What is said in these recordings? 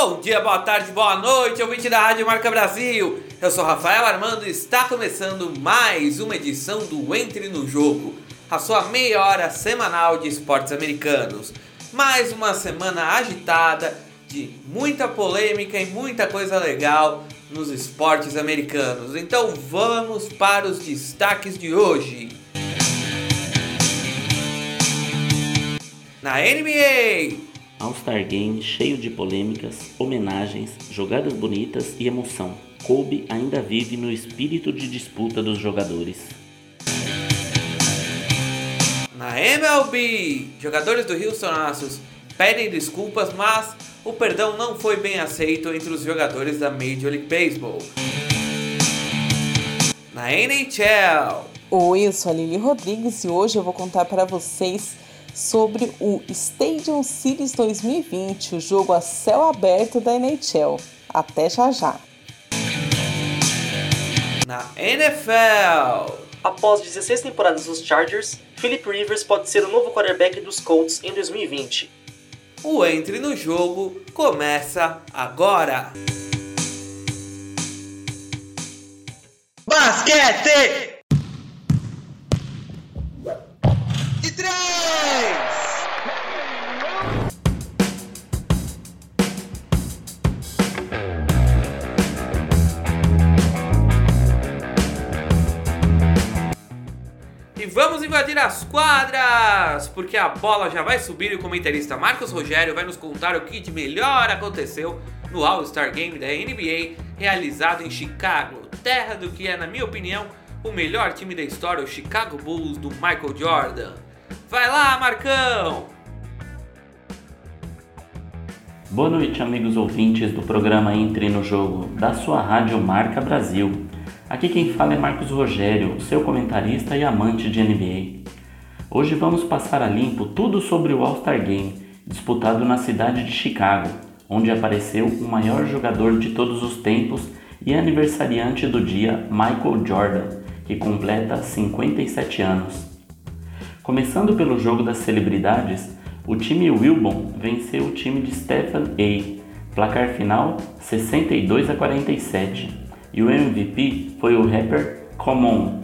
Bom dia, boa tarde, boa noite, ouvinte da Rádio Marca Brasil. Eu sou Rafael Armando e está começando mais uma edição do Entre no Jogo, a sua meia hora semanal de esportes americanos. Mais uma semana agitada, de muita polêmica e muita coisa legal nos esportes americanos. Então vamos para os destaques de hoje. Na NBA, All-Star Game cheio de polêmicas, homenagens, jogadas bonitas e emoção. Kobe ainda vive no espírito de disputa dos jogadores. Na MLB, jogadores do Houston Astros pedem desculpas, mas o perdão não foi bem aceito entre os jogadores da Major League Baseball. Na NHL, Oi, eu sou a Lili Rodrigues e hoje eu vou contar para vocês sobre o Stadium Series 2020, o jogo a céu aberto da NHL. Até já já. Na NFL, Após 16 temporadas nos Chargers, Philip Rivers pode ser o novo quarterback dos Colts em 2020. o Entre no Jogo começa agora. Basquete! De três! E vamos invadir as quadras, porque a bola já vai subir e o comentarista Marcos Rogério vai nos contar o que de melhor aconteceu no All-Star Game da NBA realizado em Chicago, terra do que é, na minha opinião, o melhor time da história, o Chicago Bulls do Michael Jordan. Vai lá, Marcão! Boa noite, amigos ouvintes do programa Entre no Jogo, da sua rádio Marca Brasil. Aqui quem fala é Marcos Rogério, seu comentarista e amante de NBA. Hoje vamos passar a limpo tudo sobre o All-Star Game, disputado na cidade de Chicago, onde apareceu o maior jogador de todos os tempos e aniversariante do dia, Michael Jordan, que completa 57 anos. Começando pelo jogo das celebridades, o time Wilbon venceu o time de Stephen A. Placar final 62 a 47 e o MVP foi o rapper Common.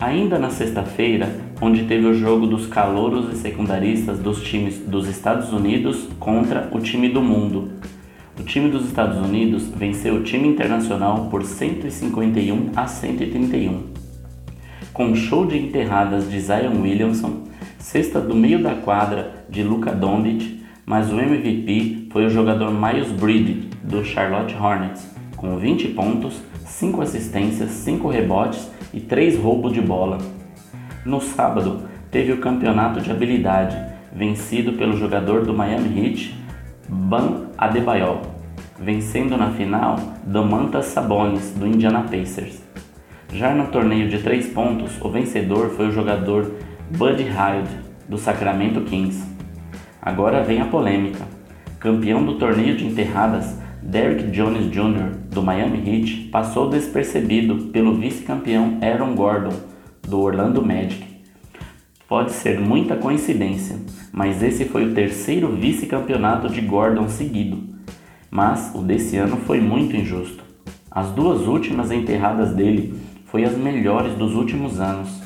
Ainda na sexta-feira, onde teve o jogo dos calouros e secundaristas dos times dos Estados Unidos contra o time do mundo. O time dos Estados Unidos venceu o time internacional por 151 a 131. Com show de enterradas de Zion Williamson, cesta do meio da quadra de Luka Doncic, mas o MVP foi o jogador Miles Bridges do Charlotte Hornets, com 20 pontos, 5 assistências, 5 rebotes e 3 roubos de bola. No sábado, teve o campeonato de habilidade, vencido pelo jogador do Miami Heat, Bam Adebayo, vencendo na final Domantas Sabonis do Indiana Pacers. Já no torneio de 3 pontos, o vencedor foi o jogador Buddy Hield do Sacramento Kings. Agora vem a polêmica. Campeão do torneio de enterradas, Derrick Jones Jr., do Miami Heat, passou despercebido pelo vice-campeão Aaron Gordon, do Orlando Magic. Pode ser muita coincidência, mas esse foi o terceiro vice-campeonato de Gordon seguido. Mas o desse ano foi muito injusto. As duas últimas enterradas dele foi as melhores dos últimos anos,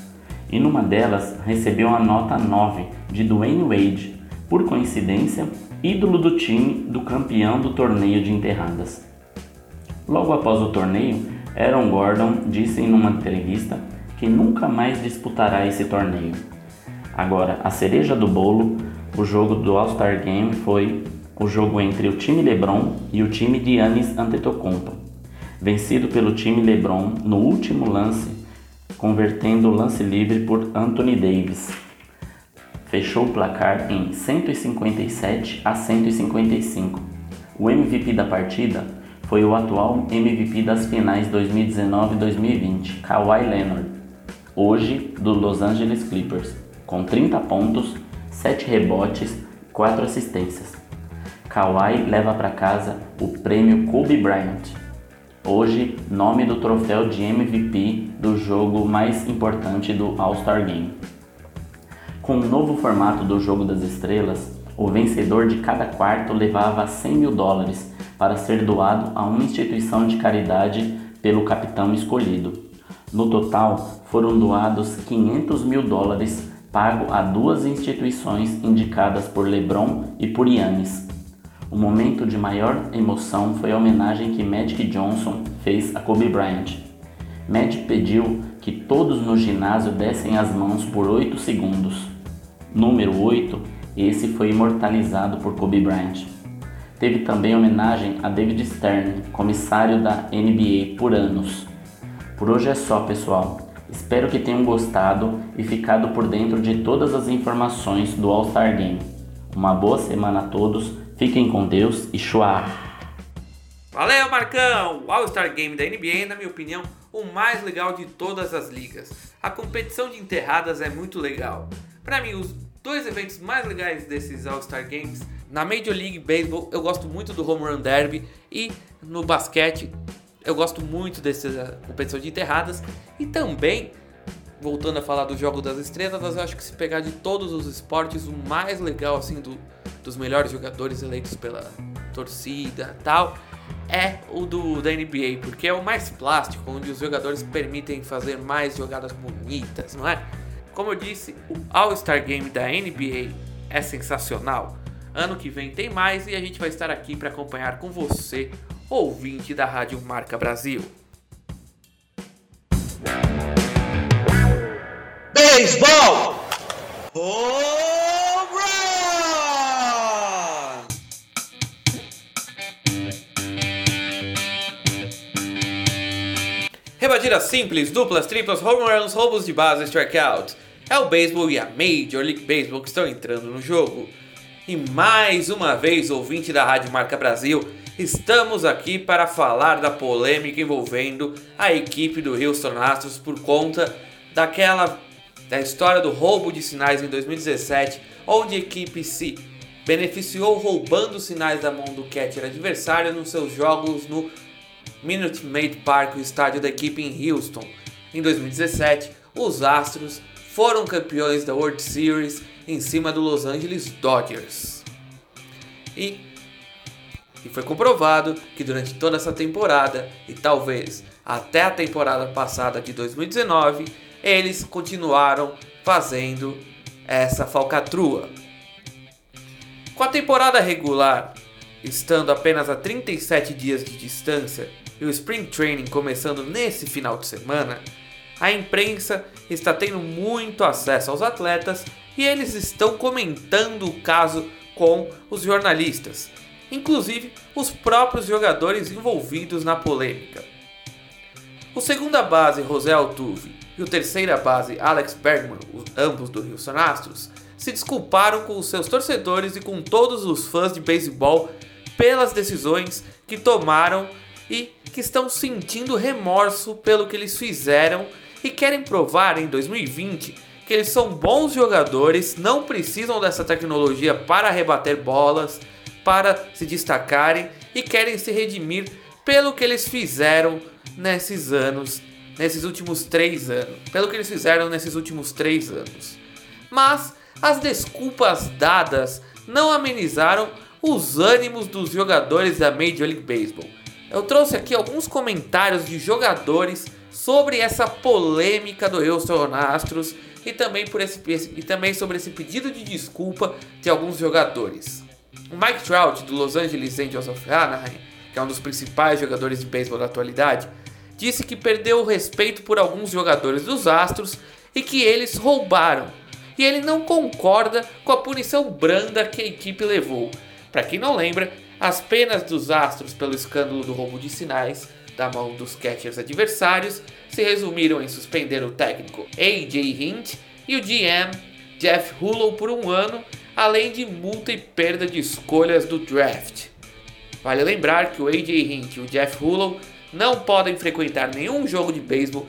e numa delas recebeu a nota 9 de Dwayne Wade, por coincidência, ídolo do time do campeão do torneio de enterradas. Logo após o torneio, Aaron Gordon disse em uma entrevista que nunca mais disputará esse torneio. Agora, a cereja do bolo, o jogo do All-Star Game foi o jogo entre o time LeBron e o time de Giannis Antetokounmpo, vencido pelo time LeBron no último lance, convertendo o lance livre por Anthony Davis fechou o placar em 157 a 155. O MVP da partida foi o atual MVP das finais 2019-2020, Kawhi Leonard, hoje do Los Angeles Clippers, com 30 pontos, 7 rebotes, 4 assistências. Kawhi leva para casa o prêmio Kobe Bryant, hoje nome do troféu de MVP do jogo mais importante do All-Star Game. Com o novo formato do Jogo das Estrelas, o vencedor de cada quarto levava 100 mil dólares para ser doado a uma instituição de caridade pelo capitão escolhido. No total, foram doados 500 mil dólares pago a duas instituições indicadas por LeBron e por Yannis. O momento de maior emoção foi a homenagem que Magic Johnson fez a Kobe Bryant. Magic pediu que todos no ginásio dessem as mãos por 8 segundos. Número 8, esse foi imortalizado por Kobe Bryant. Teve também homenagem a David Stern, comissário da NBA por anos. Por hoje é só, pessoal. Espero que tenham gostado e ficado por dentro de todas as informações do All-Star Game. Uma boa semana a todos, fiquem com Deus e chua! Valeu, Marcão! O All-Star Game da NBA, na minha opinião, o mais legal de todas as ligas. A competição de enterradas é muito legal. Para mim, os dois eventos mais legais desses All-Star Games na Major League Baseball, eu gosto muito do Home Run Derby e no basquete, eu gosto muito dessa competição de enterradas e também, voltando a falar do Jogo das Estrelas, eu acho que se pegar de todos os esportes, o mais legal assim do, dos melhores jogadores eleitos pela torcida, tal, é o do da NBA, porque é o mais plástico, onde os jogadores permitem fazer mais jogadas bonitas, não é? Como eu disse, o All-Star Game da NBA é sensacional. Ano que vem tem mais e a gente vai estar aqui para acompanhar com você, ouvinte da Rádio Marca Brasil. Beisebol! Home run! Rebatidas simples, duplas, triplas, home runs, roubos de base, strikeout. É o beisebol e a Major League Baseball que estão entrando no jogo. E mais uma vez, ouvinte da Rádio Marca Brasil, estamos aqui para falar da polêmica envolvendo a equipe do Houston Astros por conta daquela da história do roubo de sinais em 2017, onde a equipe se beneficiou roubando sinais da mão do catcher adversário nos seus jogos no Minute Maid Park, o estádio da equipe em Houston. Em 2017, os Astros foram campeões da World Series em cima do Los Angeles Dodgers. E, e foi comprovado que durante toda essa temporada, e talvez até a temporada passada de 2019, eles continuaram fazendo essa falcatrua. Com a temporada regular estando apenas a 37 dias de distância e o Spring Training começando nesse final de semana, a imprensa está tendo muito acesso aos atletas e eles estão comentando o caso com os jornalistas, inclusive os próprios jogadores envolvidos na polêmica. O segunda base José Altuve e o terceira base Alex Bergman, ambos do Houston Astros, se desculparam com os seus torcedores e com todos os fãs de beisebol pelas decisões que tomaram e que estão sentindo remorso pelo que eles fizeram e querem provar em 2020 que eles são bons jogadores, não precisam dessa tecnologia para rebater bolas, para se destacarem e querem se redimir pelo que eles fizeram nesses anos, nesses últimos três anos, pelo que eles fizeram nesses últimos três anos. Mas as desculpas dadas não amenizaram os ânimos dos jogadores da Major League Baseball. Eu trouxe aqui alguns comentários de jogadores sobre essa polêmica do Houston Astros e também, por esse, e também sobre esse pedido de desculpa de alguns jogadores. O Mike Trout, do Los Angeles Angels of Anaheim, que é um dos principais jogadores de beisebol da atualidade, disse que perdeu o respeito por alguns jogadores dos Astros e que eles roubaram. E ele não concorda com a punição branda que a equipe levou. Para quem não lembra, as penas dos Astros pelo escândalo do roubo de sinais da mão dos catchers adversários se resumiram em suspender o técnico AJ Hint e o GM Jeff Hullo por um ano, além de multa e perda de escolhas do draft. Vale lembrar que o AJ Hint e o Jeff Hullo não podem frequentar nenhum jogo de beisebol,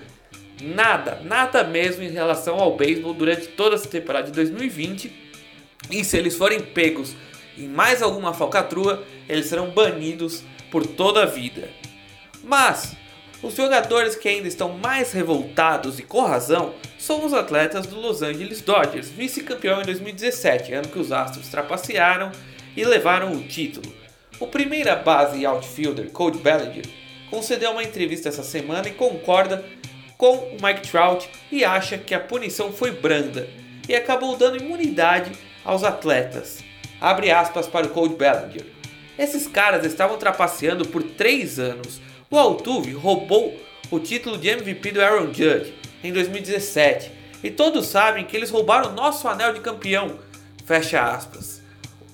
nada, nada mesmo em relação ao beisebol durante toda essa temporada de 2020. E se eles forem pegos em mais alguma falcatrua, eles serão banidos por toda a vida. Mas os jogadores que ainda estão mais revoltados e com razão são os atletas do Los Angeles Dodgers, vice-campeão em 2017, ano que os Astros trapacearam e levaram o título. O primeira base e outfielder, Cody Bellinger, concedeu uma entrevista essa semana e concorda com o Mike Trout e acha que a punição foi branda e acabou dando imunidade aos atletas. Abre aspas para o Cody Bellinger. Esses caras estavam trapaceando por 3 anos. O Altuve roubou o título de MVP do Aaron Judge em 2017 e todos sabem que eles roubaram nosso anel de campeão. Fecha aspas.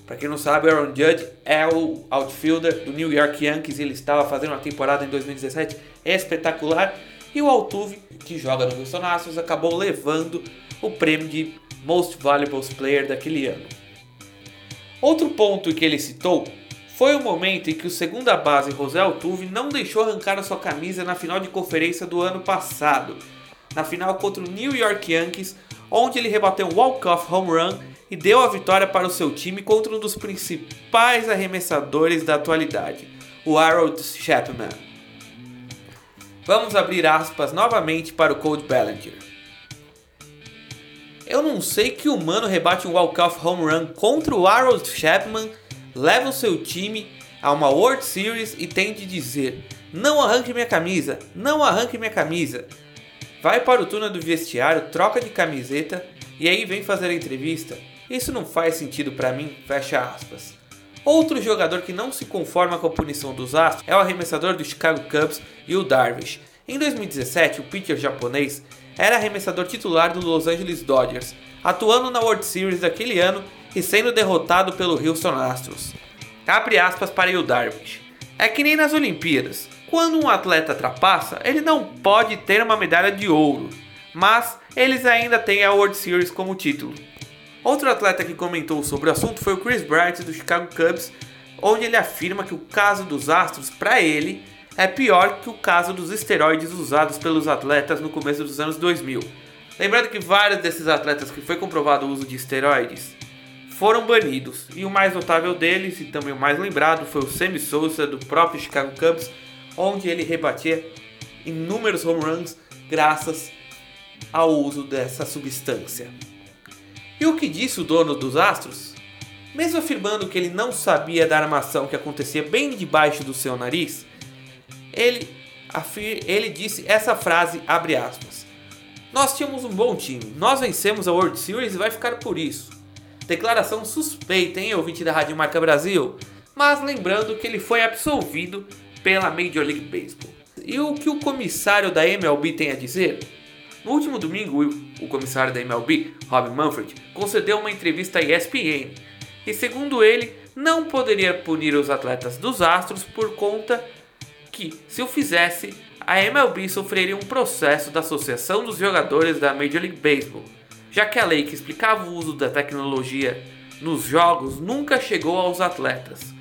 Para quem não sabe, Aaron Judge é o outfielder do New York Yankees. Ele estava fazendo uma temporada em 2017 espetacular. E o Altuve, que joga no Houston Astros, acabou levando o prêmio de Most Valuable Player daquele ano. Outro ponto que ele citou foi o momento em que o segunda base José Altuve não deixou arrancar a sua camisa na final de conferência do ano passado, na final contra o New York Yankees, onde ele rebateu um walk-off home run e deu a vitória para o seu time contra um dos principais arremessadores da atualidade, o Harold Chapman. Vamos abrir aspas novamente para o Cold Bellinger. Eu não sei que humano rebate um walk-off home run contra o Harold Chapman, leva o seu time a uma World Series e tem de dizer: Não arranque minha camisa, não arranque minha camisa. Vai para o túnel do vestiário, troca de camiseta e aí vem fazer a entrevista. Isso não faz sentido para mim, fecha aspas. Outro jogador que não se conforma com a punição dos Astros é o arremessador do Chicago Cubs, Yu Darvish. Em 2017, o pitcher japonês era arremessador titular do Los Angeles Dodgers, atuando na World Series daquele ano e sendo derrotado pelo Houston Astros. Abre aspas para Yu Darvish. É que nem nas Olimpíadas. Quando um atleta trapassa, ele não pode ter uma medalha de ouro, mas eles ainda têm a World Series como título. Outro atleta que comentou sobre o assunto foi o Chris Bryant do Chicago Cubs, onde ele afirma que o caso dos Astros, para ele, é pior que o caso dos esteroides usados pelos atletas no começo dos anos 2000. Lembrando que vários desses atletas que foi comprovado o uso de esteroides foram banidos, e o mais notável deles, e também o mais lembrado, foi o Sammy Sosa do próprio Chicago Cubs, onde ele rebatia inúmeros home runs graças ao uso dessa substância. E o que disse o dono dos Astros? Mesmo afirmando que ele não sabia da armação que acontecia bem debaixo do seu nariz, ele, ele disse essa frase, abre aspas. Nós tínhamos um bom time, nós vencemos a World Series e vai ficar por isso. Declaração suspeita, hein, ouvinte da Rádio Marca Brasil? Mas lembrando que ele foi absolvido pela Major League Baseball. E o que o comissário da MLB tem a dizer? No último domingo, o comissário da MLB, Rob Manfred, concedeu uma entrevista à ESPN e, segundo ele, não poderia punir os atletas dos Astros por conta que, se o fizesse, a MLB sofreria um processo da Associação dos Jogadores da Major League Baseball, já que a lei que explicava o uso da tecnologia nos jogos nunca chegou aos atletas.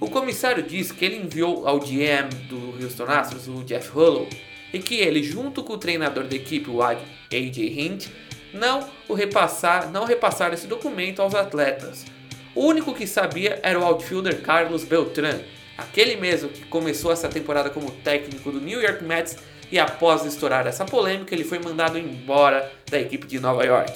O comissário disse que ele enviou ao GM do Houston Astros, o Jeff Hullo, e que ele, junto com o treinador da equipe, o AJ Hint, não o repassar, não repassaram esse documento aos atletas. O único que sabia era o outfielder Carlos Beltran, aquele mesmo que começou essa temporada como técnico do New York Mets e após estourar essa polêmica, ele foi mandado embora da equipe de Nova York.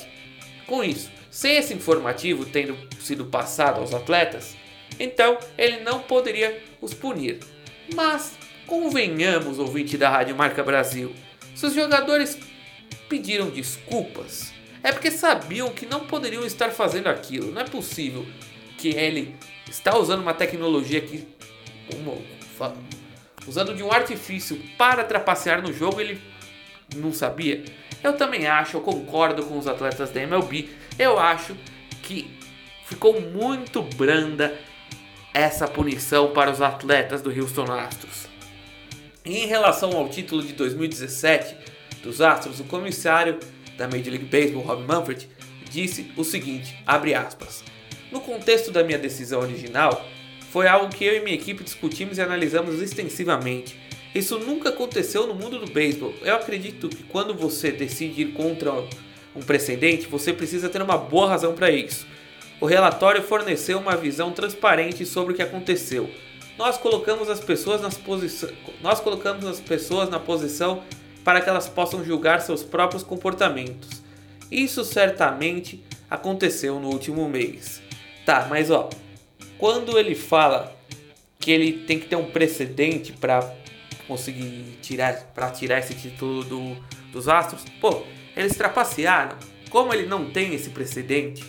Com isso, sem esse informativo tendo sido passado aos atletas, então ele não poderia os punir. Mas Convenhamos, ouvinte da Rádio Marca Brasil, se os jogadores pediram desculpas, é porque sabiam que não poderiam estar fazendo aquilo. Não é possível que ele está usando uma tecnologia que usando de um artifício para trapacear no jogo, ele não sabia. Eu também acho, eu concordo com os atletas da MLB. Eu acho que ficou muito branda essa punição para os atletas do Houston Astros. Em relação ao título de 2017 dos Astros, o comissário da Major League Baseball, Rob Manfred, disse o seguinte, abre aspas, No contexto da minha decisão original, foi algo que eu e minha equipe discutimos e analisamos extensivamente. Isso nunca aconteceu no mundo do beisebol. Eu acredito que quando você decide ir contra um precedente, você precisa ter uma boa razão para isso. O relatório forneceu uma visão transparente sobre o que aconteceu, nós colocamos as pessoas nas posições, nós colocamos as pessoas na posição para que elas possam julgar seus próprios comportamentos. Isso certamente aconteceu no último mês. Tá, mas ó, quando ele fala que ele tem que ter um precedente para conseguir tirar para tirar esse título do, dos Astros. Pô, eles trapacearam. Como ele não tem esse precedente?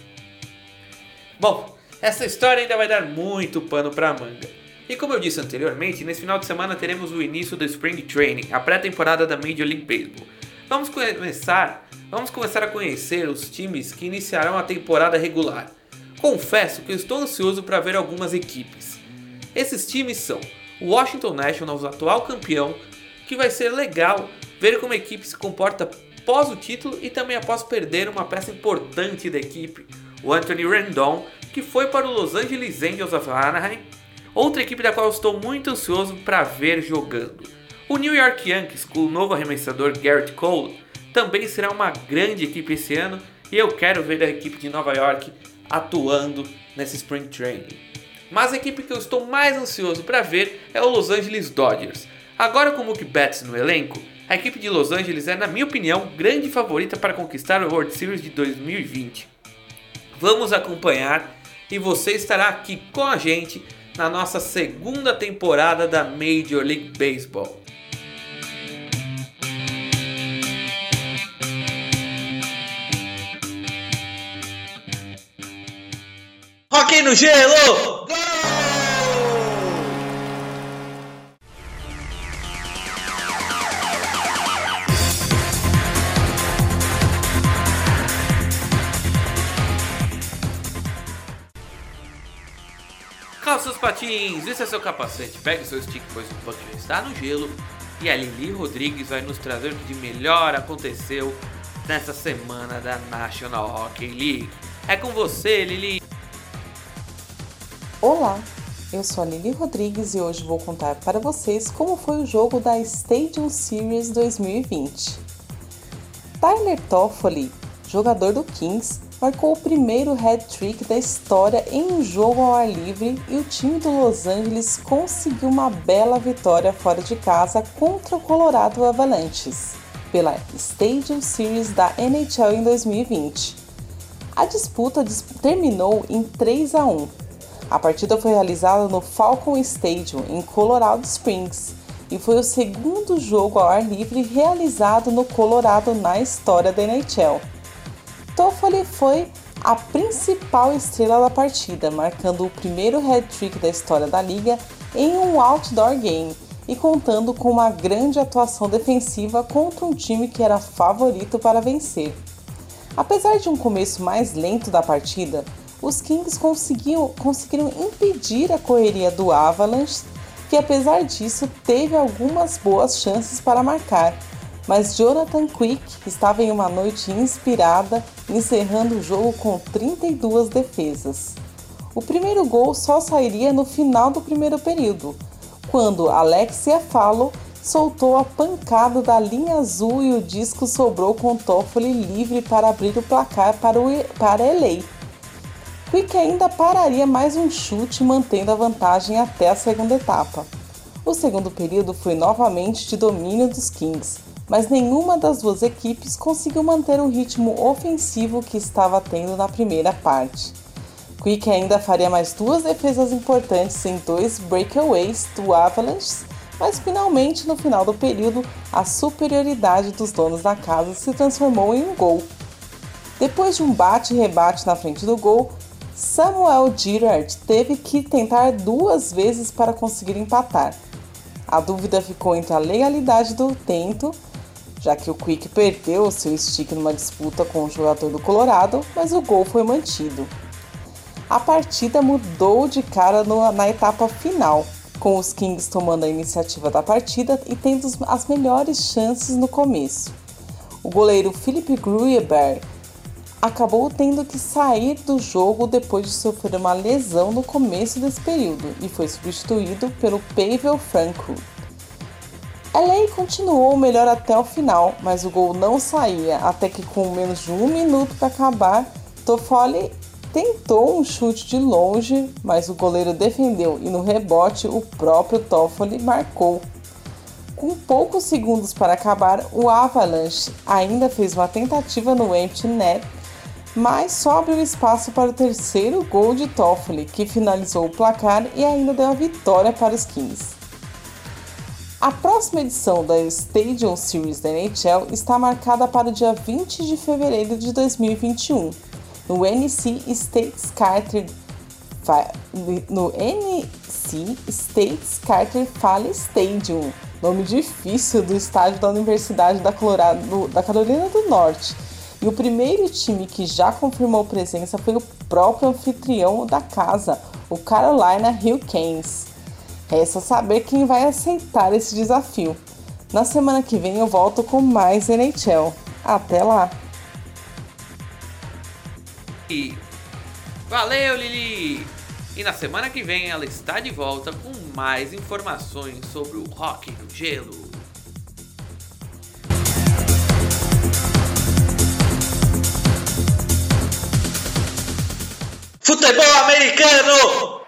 Bom, essa história ainda vai dar muito pano para manga. E como eu disse anteriormente, nesse final de semana teremos o início do Spring Training, a pré-temporada da Major League Baseball. Vamos começar, vamos começar a conhecer os times que iniciarão a temporada regular. Confesso que estou ansioso para ver algumas equipes. Esses times são o Washington Nationals, atual campeão, que vai ser legal ver como a equipe se comporta após o título e também após perder uma peça importante da equipe, o Anthony Rendon, que foi para o Los Angeles Angels of Anaheim, outra equipe da qual estou muito ansioso para ver jogando. O New York Yankees, com o novo arremessador Garrett Cole, também será uma grande equipe esse ano e eu quero ver a equipe de Nova York atuando nesse Spring Training. Mas a equipe que eu estou mais ansioso para ver é o Los Angeles Dodgers. Agora com o Mookie Betts no elenco, a equipe de Los Angeles é, na minha opinião, grande favorita para conquistar o World Series de 2020. Vamos acompanhar e você estará aqui com a gente na nossa segunda temporada da Major League Baseball. Hockey no gelo! Calça os patins, vista é seu capacete, pegue seu stick, pois o puck já está no gelo. E a Lili Rodrigues vai nos trazer o que de melhor aconteceu nessa semana da National Hockey League. É com você, Lili! Olá, eu sou a Lili Rodrigues e hoje vou contar para vocês como foi o jogo da Stadium Series 2020. Tyler Toffoli, jogador do Kings, marcou o primeiro hat-trick da história em um jogo ao ar livre e o time do Los Angeles conseguiu uma bela vitória fora de casa contra o Colorado Avalanches pela Stadium Series da NHL em 2020. A disputa terminou em 3 a 1 a partida foi realizada no Falcon Stadium, em Colorado Springs, e foi o segundo jogo ao ar livre realizado no Colorado na história da NHL. Toffoli foi a principal estrela da partida, marcando o primeiro hat-trick da história da liga em um outdoor game e contando com uma grande atuação defensiva contra um time que era favorito para vencer. Apesar de um começo mais lento da partida, os Kings conseguiram, impedir a correria do Avalanche, que apesar disso teve algumas boas chances para marcar, mas Jonathan Quick estava em uma noite inspirada, encerrando o jogo com 32 defesas. O primeiro gol só sairia no final do primeiro período, quando Alexia Fallo soltou a pancada da linha azul e o disco sobrou com Toffoli livre para abrir o placar para, o, para. Quick ainda pararia mais um chute, mantendo a vantagem até a segunda etapa. O segundo período foi novamente de domínio dos Kings, mas nenhuma das duas equipes conseguiu manter o ritmo ofensivo que estava tendo na primeira parte. Quick ainda faria mais duas defesas importantes em dois breakaways do Avalanche, mas finalmente no final do período a superioridade dos donos da casa se transformou em um gol. Depois de um bate e rebate na frente do gol, Samuel Girard teve que tentar duas vezes para conseguir empatar. A dúvida ficou entre a legalidade do tento, já que o Quick perdeu seu stick numa disputa com o jogador do Colorado, mas o gol foi mantido. A partida mudou de cara no, na etapa final, com os Kings tomando a iniciativa da partida e tendo as melhores chances no começo. O goleiro Philip Grueber acabou tendo que sair do jogo depois de sofrer uma lesão no começo desse período e foi substituído pelo Pavel Franco. LA continuou melhor até o final, mas o gol não saía, até que com menos de um minuto para acabar, Toffoli tentou um chute de longe, mas o goleiro defendeu e no rebote o próprio Toffoli marcou. Com poucos segundos para acabar, o Avalanche ainda fez uma tentativa no empty net mas só abriu espaço para o terceiro gol de Toffoli, que finalizou o placar e ainda deu a vitória para os Kings. A próxima edição da Stadium Series da NHL está marcada para o dia 20 de fevereiro de 2021, no NC States Carter no NC States Carter Fale Stadium, nome difícil do estádio da Universidade da, Colorado, da Carolina do Norte. E o primeiro time que já confirmou presença foi o próprio anfitrião da casa, o Carolina Hurricanes. Resta saber quem vai aceitar esse desafio. Na semana que vem eu volto com mais NHL. Até lá! Valeu, Lili! E na semana que vem ela está de volta com mais informações sobre o rock no gelo. Futebol americano!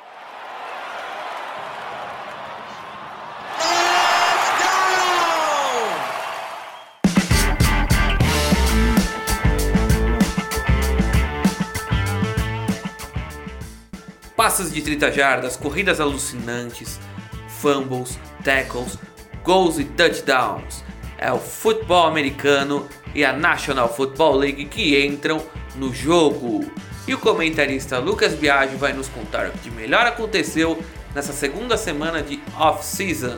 passes de 30 jardas, corridas alucinantes, fumbles, tackles, gols e touchdowns. É o futebol americano e a National Football League que entram no jogo. E o comentarista Lucas Biagio vai nos contar o que melhor aconteceu nessa segunda semana de off-season.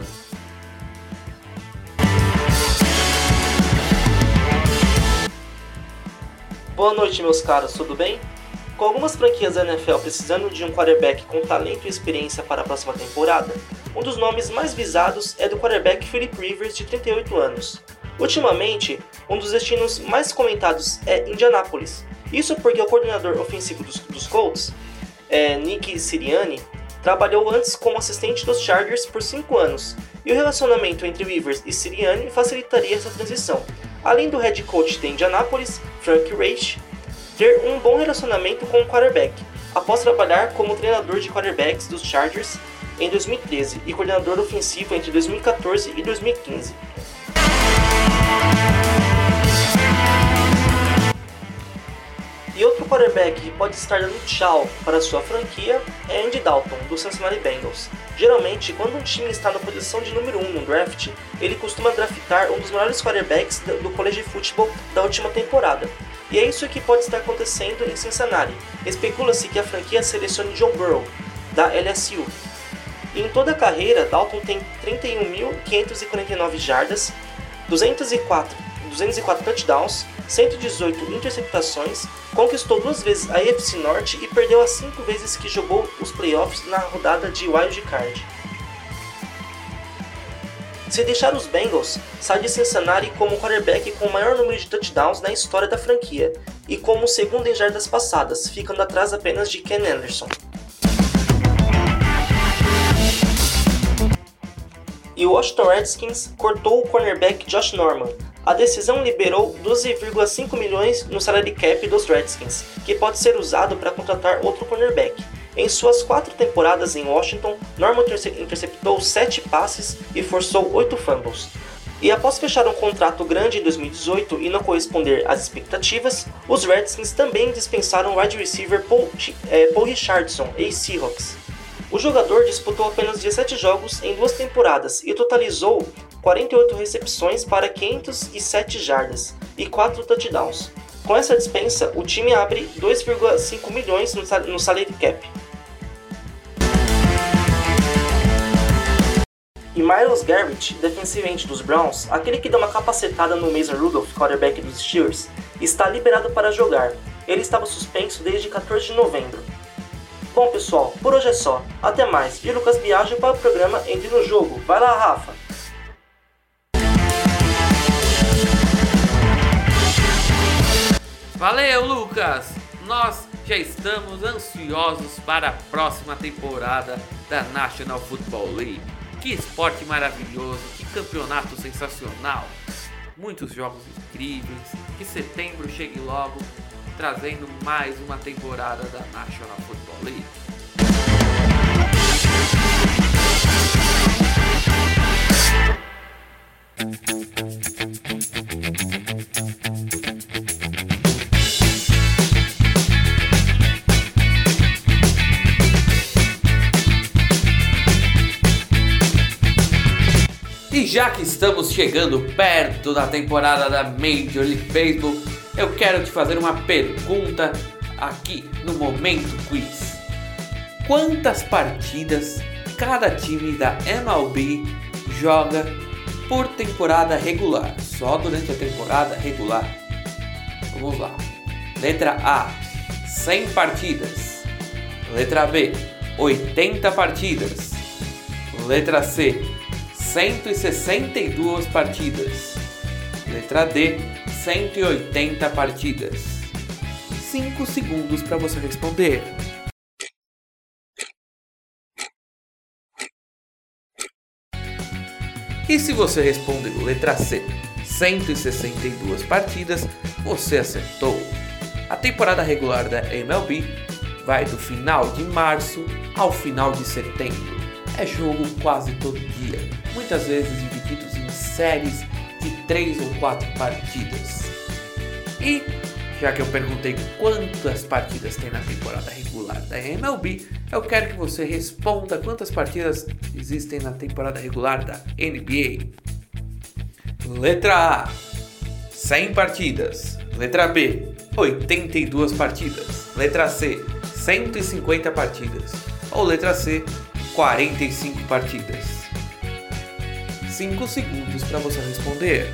Boa noite, meus caros, tudo bem? Com algumas franquias da NFL precisando de um quarterback com talento e experiência para a próxima temporada, um dos nomes mais visados é do quarterback Philip Rivers, de 38 anos. Ultimamente, um dos destinos mais comentados é Indianapolis. Isso porque o coordenador ofensivo dos, dos Colts, é, Nick Sirianni, trabalhou antes como assistente dos Chargers por 5 anos, e o relacionamento entre Rivers e Sirianni facilitaria essa transição. Além do head coach de Indianapolis, Frank Reich, ter um bom relacionamento com o quarterback, após trabalhar como treinador de quarterbacks dos Chargers em 2013 e coordenador ofensivo entre 2014 e 2015. Quarterback que pode estar dando tchau para sua franquia é Andy Dalton, do Cincinnati Bengals. Geralmente, quando um time está na posição de número 1 um no draft, ele costuma draftar um dos melhores quarterbacks do de futebol da última temporada, e é isso que pode estar acontecendo em Cincinnati. Especula-se que a franquia selecione Joe Burrow, da LSU. Em toda a carreira, Dalton tem 31.549 jardas, 204, 204 touchdowns, 118 interceptações, conquistou duas vezes a AFC Norte e perdeu as cinco vezes que jogou os playoffs na rodada de Wild Card. Se deixar os Bengals, sai de Cincinnati como o quarterback com o maior número de touchdowns na história da franquia, e como o segundo em jardas passadas, ficando atrás apenas de Ken Anderson. E o Washington Redskins cortou o cornerback Josh Norman. A decisão liberou 12,5 milhões no salary cap dos Redskins, que pode ser usado para contratar outro cornerback. Em suas quatro temporadas em Washington, Norman interceptou sete passes e forçou oito fumbles. E após fechar um contrato grande em 2018 e não corresponder às expectativas, os Redskins também dispensaram o wide receiver Paul, é, Paul Richardson, ex-Seahawks. O jogador disputou apenas 17 jogos em duas temporadas e totalizou 48 recepções para 507 jardas e 4 touchdowns. Com essa dispensa, o time abre 2,5 milhões no salary cap. E Miles Garrett, defensivamente dos Browns, aquele que deu uma capacetada no Mason Rudolph, quarterback dos Steelers, está liberado para jogar. Ele estava suspenso desde 14 de novembro. Bom pessoal, por hoje é só. Até mais. E Lucas Biagio para o programa Entre no Jogo. Vai lá, Rafa! Valeu, Lucas! Nós já estamos ansiosos para a próxima temporada da National Football League. Que esporte maravilhoso, que campeonato sensacional. Muitos jogos incríveis. Que setembro chegue logo, trazendo mais uma temporada da National Football League. E já que estamos chegando perto da temporada da Major League Baseball, eu quero te fazer uma pergunta aqui no Momento Quiz. Quantas partidas cada time da MLB joga por temporada regular? Só durante a temporada regular. Vamos lá. Letra A: 100 partidas. Letra B: 80 partidas. Letra C: 162 partidas. Letra D: 180 partidas. 5 segundos para você responder. E se você respondeu letra C, 162 partidas, você acertou. A temporada regular da MLB vai do final de março ao final de setembro. É jogo quase todo dia, muitas vezes divididos em séries de 3 ou 4 partidas. E já que eu perguntei quantas partidas tem na temporada regular da MLB, eu quero que você responda quantas partidas existem na temporada regular da NBA. Letra A: 100 partidas. Letra B: 82 partidas. Letra C: 150 partidas. Ou letra C: 45 partidas. 5 segundos para você responder.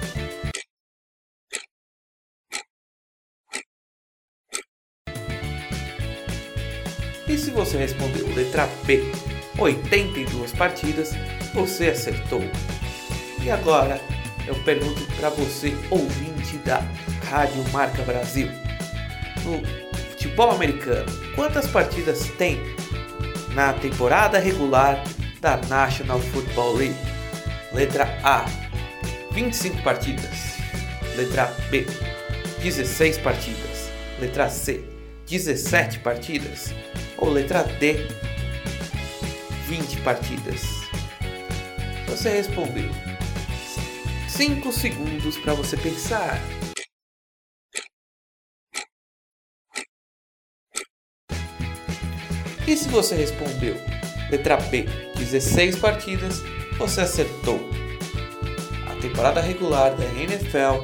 E se você respondeu letra B, 82 partidas, você acertou. E agora eu pergunto para você, ouvinte da Rádio Marca Brasil. No futebol americano, quantas partidas tem na temporada regular da National Football League? Letra A, 25 partidas. Letra B, 16 partidas. Letra C, 17 partidas. Ou letra D, 20 partidas. Você respondeu. 5 segundos para você pensar. E se você respondeu letra B, 16 partidas, você acertou. A temporada regular da NFL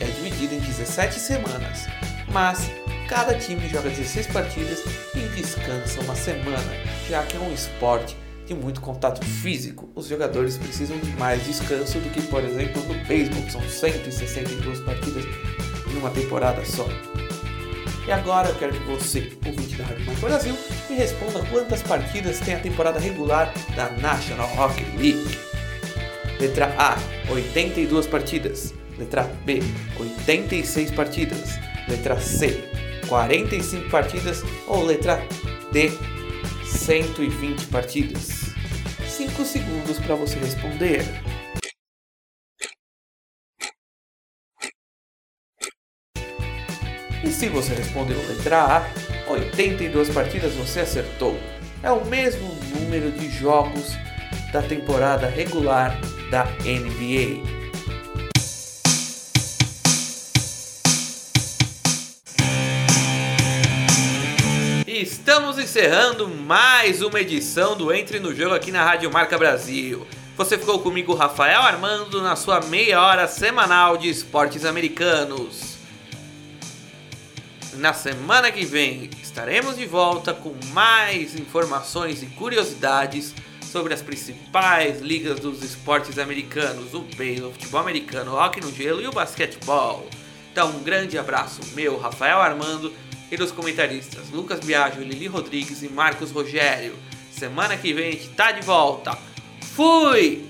é dividida em 17 semanas, mas cada time joga 16 partidas e descansa uma semana, já que é um esporte de muito contato físico. Os jogadores precisam de mais descanso do que, por exemplo, no beisebol, que são 162 partidas em uma temporada só. E agora eu quero que você, ouvinte da Rádio Mais Brasil, me responda quantas partidas tem a temporada regular da National Hockey League. Letra A, 82 partidas. Letra B, 86 partidas. Letra C, 45 partidas. Ou letra D, 120 partidas. 5 segundos para você responder. E se você respondeu letra A, 82 partidas você acertou. É o mesmo número de jogos da temporada regular da NBA. Estamos encerrando mais uma edição do Entre no Jogo aqui na Rádio Marca Brasil. Você ficou comigo, Rafael Armando, na sua meia hora semanal de esportes americanos. Na semana que vem estaremos de volta com mais informações e curiosidades sobre as principais ligas dos esportes americanos, o beisebol, o futebol americano, o hockey no gelo e o basquetebol. Então, um grande abraço meu, Rafael Armando, e dos comentaristas Lucas Biagio, Lili Rodrigues e Marcos Rogério. Semana que vem a gente tá de volta. Fui!